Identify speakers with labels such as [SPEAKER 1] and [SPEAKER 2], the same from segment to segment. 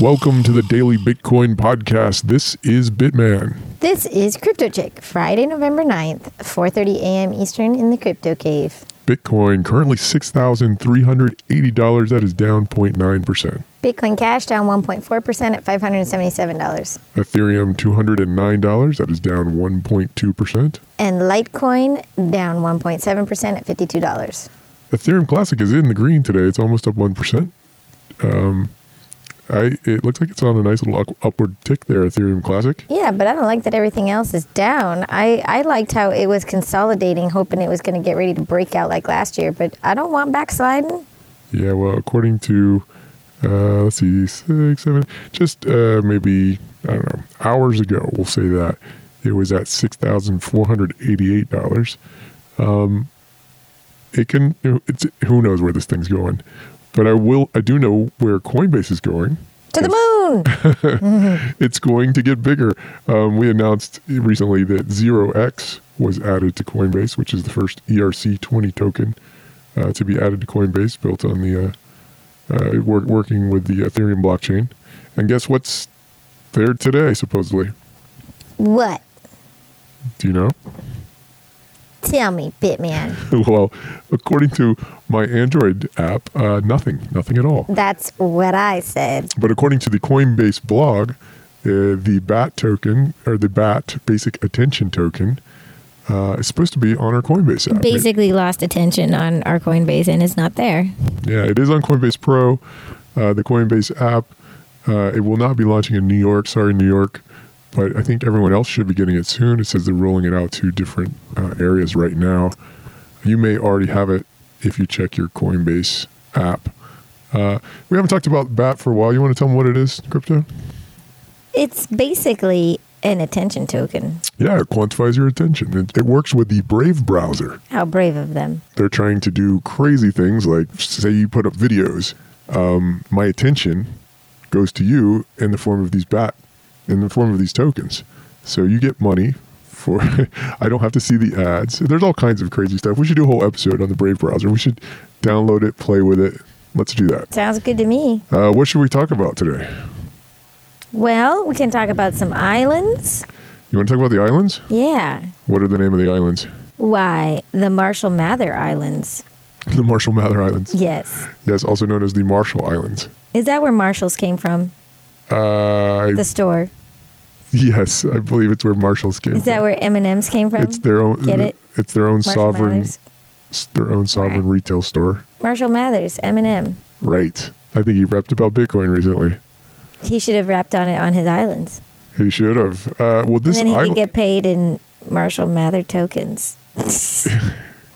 [SPEAKER 1] Welcome to the Daily Bitcoin Podcast. This is Bitman.
[SPEAKER 2] This is Crypto Chick, Friday, November 9th, 4:30 a.m. Eastern in the Crypto Cave.
[SPEAKER 1] Bitcoin currently $6,380. That is down 0.9%.
[SPEAKER 2] Bitcoin Cash down 1.4% at $577.
[SPEAKER 1] Ethereum $209. That is down 1.2%.
[SPEAKER 2] And Litecoin down 1.7% at $52.
[SPEAKER 1] Ethereum Classic is in the green today. It's almost up 1%. Um, I, it looks like it's on a nice little up- upward tick there, Ethereum Classic.
[SPEAKER 2] Yeah, but I don't like that everything else is down. I, I liked how it was consolidating, hoping it was going to get ready to break out like last year, but I don't want backsliding.
[SPEAKER 1] Yeah, well, according to, uh, let's see, six, seven, just uh, maybe, I don't know, hours ago, we'll say that, it was at $6,488. Um, it can, it's, who knows where this thing's going. But I will, I do know where Coinbase is going.
[SPEAKER 2] To the moon!
[SPEAKER 1] It's going to get bigger. Um, we announced recently that 0x was added to Coinbase, which is the first ERC20 token uh, to be added to Coinbase, built on the uh, uh, work, working with the Ethereum blockchain. And guess what's there today, supposedly?
[SPEAKER 2] what?
[SPEAKER 1] Do you know?
[SPEAKER 2] Tell me, Bitman.
[SPEAKER 1] well, according to my Android app, uh, nothing, nothing at all.
[SPEAKER 2] That's what I said.
[SPEAKER 1] But according to the Coinbase blog, uh, the BAT token or the BAT basic attention token uh, is supposed to be on our Coinbase app.
[SPEAKER 2] Basically, lost attention on our Coinbase and it's not there.
[SPEAKER 1] Yeah, it is on Coinbase Pro, uh, the Coinbase app. Uh, it will not be launching in New York. Sorry, New York. But I think everyone else should be getting it soon. It says they're rolling it out to different uh, areas right now. You may already have it if you check your Coinbase app. Uh, we haven't talked about BAT for a while. You want to tell them what it is, Crypto?
[SPEAKER 2] It's basically an attention token.
[SPEAKER 1] Yeah, it quantifies your attention. It, it works with the Brave browser.
[SPEAKER 2] How brave of them.
[SPEAKER 1] They're trying to do crazy things like, say, you put up videos. Um, my attention goes to you in the form of these BAT, in the form of these tokens. So you get money for. I don't have to see the ads. There's all kinds of crazy stuff. We should do a whole episode on the Brave browser. We should download it, play with it. Let's do that.
[SPEAKER 2] Sounds good to me.
[SPEAKER 1] Uh, what should we talk about today?
[SPEAKER 2] Well, we can talk about some islands.
[SPEAKER 1] You want to talk about the islands?
[SPEAKER 2] Yeah.
[SPEAKER 1] What are the name of the islands?
[SPEAKER 2] Why? The Marshall Mather Islands.
[SPEAKER 1] The Marshall Mather Islands.
[SPEAKER 2] Yes.
[SPEAKER 1] Yes, also known as the Marshall Islands.
[SPEAKER 2] Is that where Marshalls came from?
[SPEAKER 1] Uh,
[SPEAKER 2] The store.
[SPEAKER 1] yes, I believe it's where Marshalls came
[SPEAKER 2] Is that
[SPEAKER 1] from.
[SPEAKER 2] where M&M's came from?
[SPEAKER 1] It's their own.
[SPEAKER 2] Get it?
[SPEAKER 1] It's their own
[SPEAKER 2] Marshall
[SPEAKER 1] sovereign,
[SPEAKER 2] Mathers.
[SPEAKER 1] their own sovereign
[SPEAKER 2] Right.
[SPEAKER 1] retail store.
[SPEAKER 2] Marshall Mathers, M&M.
[SPEAKER 1] Right. I think he rapped about Bitcoin recently.
[SPEAKER 2] He should have rapped on it on his islands.
[SPEAKER 1] He should have. Uh, well,
[SPEAKER 2] And
[SPEAKER 1] this
[SPEAKER 2] then he
[SPEAKER 1] island.
[SPEAKER 2] could get paid in Marshall Mather tokens.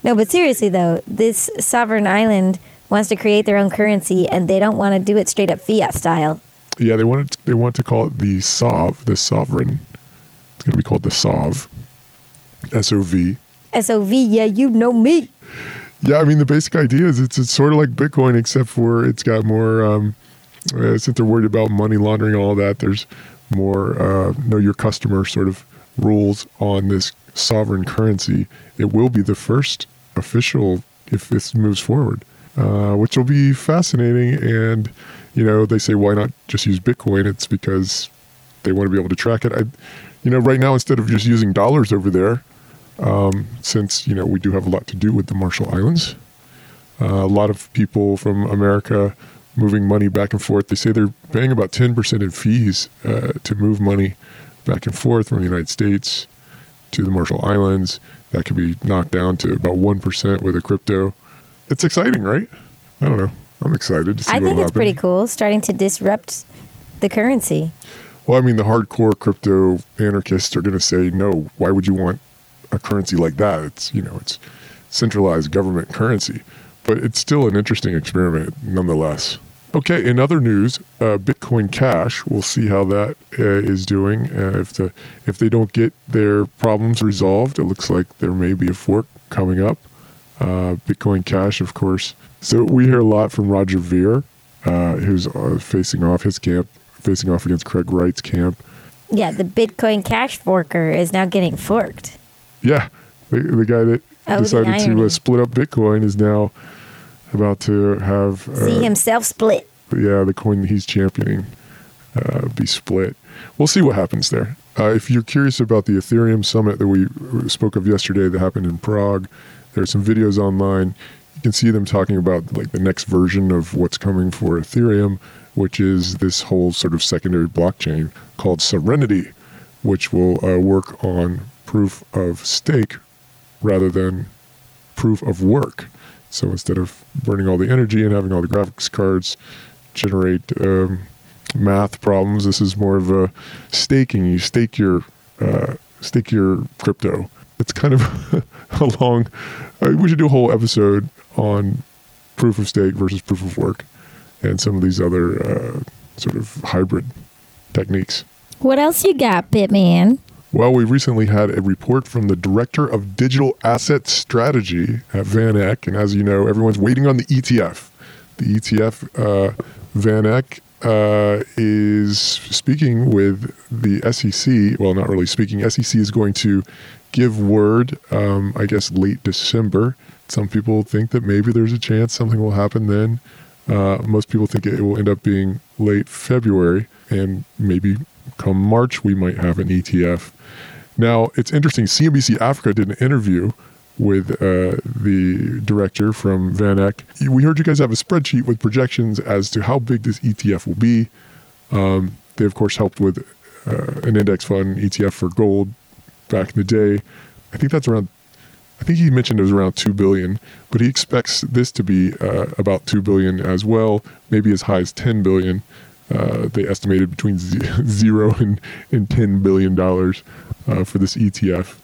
[SPEAKER 2] no, but seriously though, this sovereign island wants to create their own currency and they don't want to do it straight up fiat style.
[SPEAKER 1] Yeah, they want it, they want to call it the SOV, the sovereign. It's going to be called the SOV. S O V.
[SPEAKER 2] SOV, yeah, you know me.
[SPEAKER 1] Yeah, I mean the basic idea is it's, it's sort of like Bitcoin, except for it's got more. Um, uh, since they're worried about money laundering and all that, there's more uh, know your customer sort of rules on this sovereign currency. It will be the first official if this moves forward, uh, which will be fascinating. And you know, they say why not just use Bitcoin? It's because they want to be able to track it. I, you know, right now instead of just using dollars over there, um, since you know we do have a lot to do with the Marshall Islands. Uh, a lot of people from America moving money back and forth. They say they're paying about ten percent in fees uh, to move money back and forth from the United States to the Marshall Islands. That could be knocked down to about one percent with a crypto. It's exciting, right? I don't know. I'm excited to see
[SPEAKER 2] I think it's
[SPEAKER 1] happen.
[SPEAKER 2] pretty cool starting to disrupt the currency.
[SPEAKER 1] Well, I mean, the hardcore crypto anarchists are going to say, no, why would you want a currency like that? It's, you know, it's centralized government currency. But it's still an interesting experiment nonetheless. Okay, in other news, uh, Bitcoin Cash, we'll see how that uh, is doing. Uh, if, the, if they don't get their problems resolved, it looks like there may be a fork coming up. Uh, Bitcoin Cash, of course. So we hear a lot from Roger Ver, uh, who's uh, facing off his camp, facing off against Craig Wright's camp.
[SPEAKER 2] Yeah, the Bitcoin Cash forker is now getting forked.
[SPEAKER 1] Yeah, the, the guy that
[SPEAKER 2] Oh,
[SPEAKER 1] decided to uh, split up Bitcoin is now about to have uh,
[SPEAKER 2] See himself split.
[SPEAKER 1] yeah the coin that he's championing uh, be split. We'll see what happens there. Uh, if you're curious about the Ethereum summit that we spoke of yesterday that happened in Prague, there are some videos online. You can see them talking about like the next version of what's coming for Ethereum, which is this whole sort of secondary blockchain called Serenity, which will uh, work on proof of stake rather than proof of work. So instead of burning all the energy and having all the graphics cards generate um, math problems, this is more of a staking. You stake your uh, stake your crypto. It's kind of a long. We should do a whole episode on proof of stake versus proof of work, and some of these other uh, sort of hybrid techniques.
[SPEAKER 2] What else you got, Bitman?
[SPEAKER 1] Well, we recently had a report from the Director of Digital Asset Strategy at Van Eck. And as you know, everyone's waiting on the ETF. The ETF, uh, Van Eck uh, is speaking with the SEC. Well, not really speaking. SEC is going to give word, um, I guess, late December. Some people think that maybe there's a chance something will happen then. Uh, most people think it will end up being late February, and maybe come March, we might have an ETF. Now, it's interesting. CNBC Africa did an interview with uh, the director from Van Eck. We heard you guys have a spreadsheet with projections as to how big this ETF will be. Um, they, of course, helped with uh, an index fund ETF for gold back in the day. I think that's around. I think he mentioned it was around two billion, but he expects this to be uh, about two billion as well, maybe as high as ten billion. Uh, they estimated between zero and, and ten billion dollars uh, for this ETF.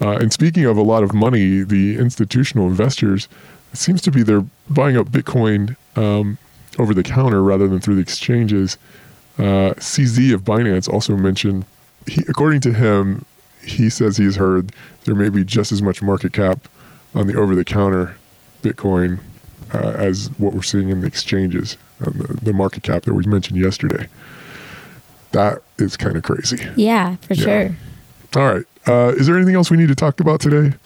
[SPEAKER 1] Uh, and speaking of a lot of money, the institutional investors, it seems to be they're buying up Bitcoin um, over the counter rather than through the exchanges. Uh, CZ of Binance also mentioned, he, according to him, he says he's heard there may be just as much market cap on the over the counter Bitcoin uh, as what we're seeing in the exchanges, uh, the, the, market cap that we mentioned yesterday. That is kind of crazy.
[SPEAKER 2] Yeah, for yeah. sure.
[SPEAKER 1] All right. Uh, is there anything else we need to talk about today?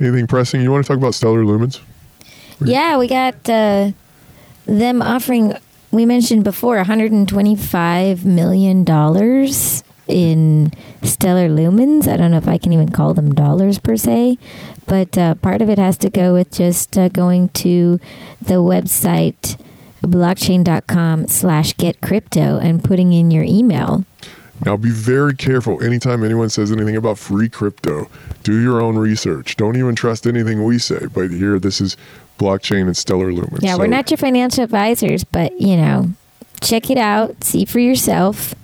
[SPEAKER 1] Anything pressing? You want to talk about Stellar Lumens?
[SPEAKER 2] Yeah, we got uh, them offering. We mentioned before 125 million dollars in stellar lumens. I don't know if I can even call them dollars per se, but uh, part of it has to go with just uh, going to the website blockchain.com slash get crypto and putting in your email
[SPEAKER 1] now, be very careful anytime anyone says anything about free crypto. Do your own research. Don't even trust anything we say. But here, this is blockchain and stellar lumens.
[SPEAKER 2] Yeah, so, we're not your financial advisors, but you know, check it out, see for yourself,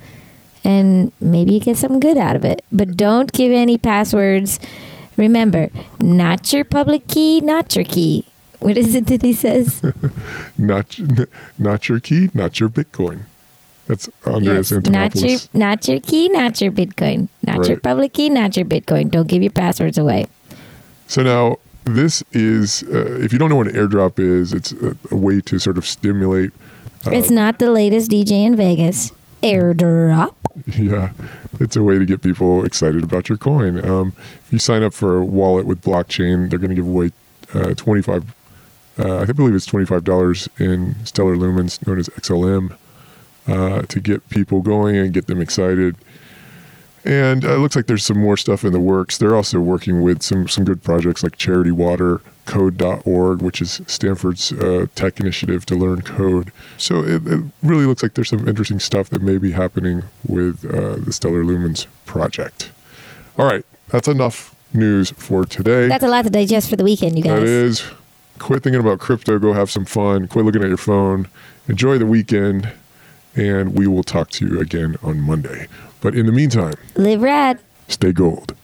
[SPEAKER 2] and maybe you get something good out of it. But don't give any passwords. Remember, not your public key, not your key. What is it that he says?
[SPEAKER 1] not, not your key, not your Bitcoin. That's Andreas yes,
[SPEAKER 2] Not your, not your key, not your Bitcoin. Not right. your public key, not your Bitcoin. Don't give your passwords away.
[SPEAKER 1] So now, this is, uh, if you don't know what an airdrop is, it's a, a way to sort of stimulate.
[SPEAKER 2] Uh, it's not the latest DJ in Vegas. Airdrop.
[SPEAKER 1] Yeah, it's a way to get people excited about your coin. Um, if you sign up for a wallet with blockchain, they're going to give away uh, 25 uh, I believe it's $25 in Stellar Lumens, known as XLM uh, to get people going and get them excited. And uh, it looks like there's some more stuff in the works. They're also working with some some good projects like Charity Water, Code.org, which is Stanford's uh, tech initiative to learn code. So it, it, really looks like there's some interesting stuff that may be happening with uh, the Stellar Lumens project. All right, that's enough news for today.
[SPEAKER 2] That's a lot to digest for the weekend, you guys.
[SPEAKER 1] That is. Quit thinking about crypto. Go have some fun. Quit looking at your phone. Enjoy the weekend and we will talk to you again on Monday. But in the meantime,
[SPEAKER 2] live rad,
[SPEAKER 1] stay gold.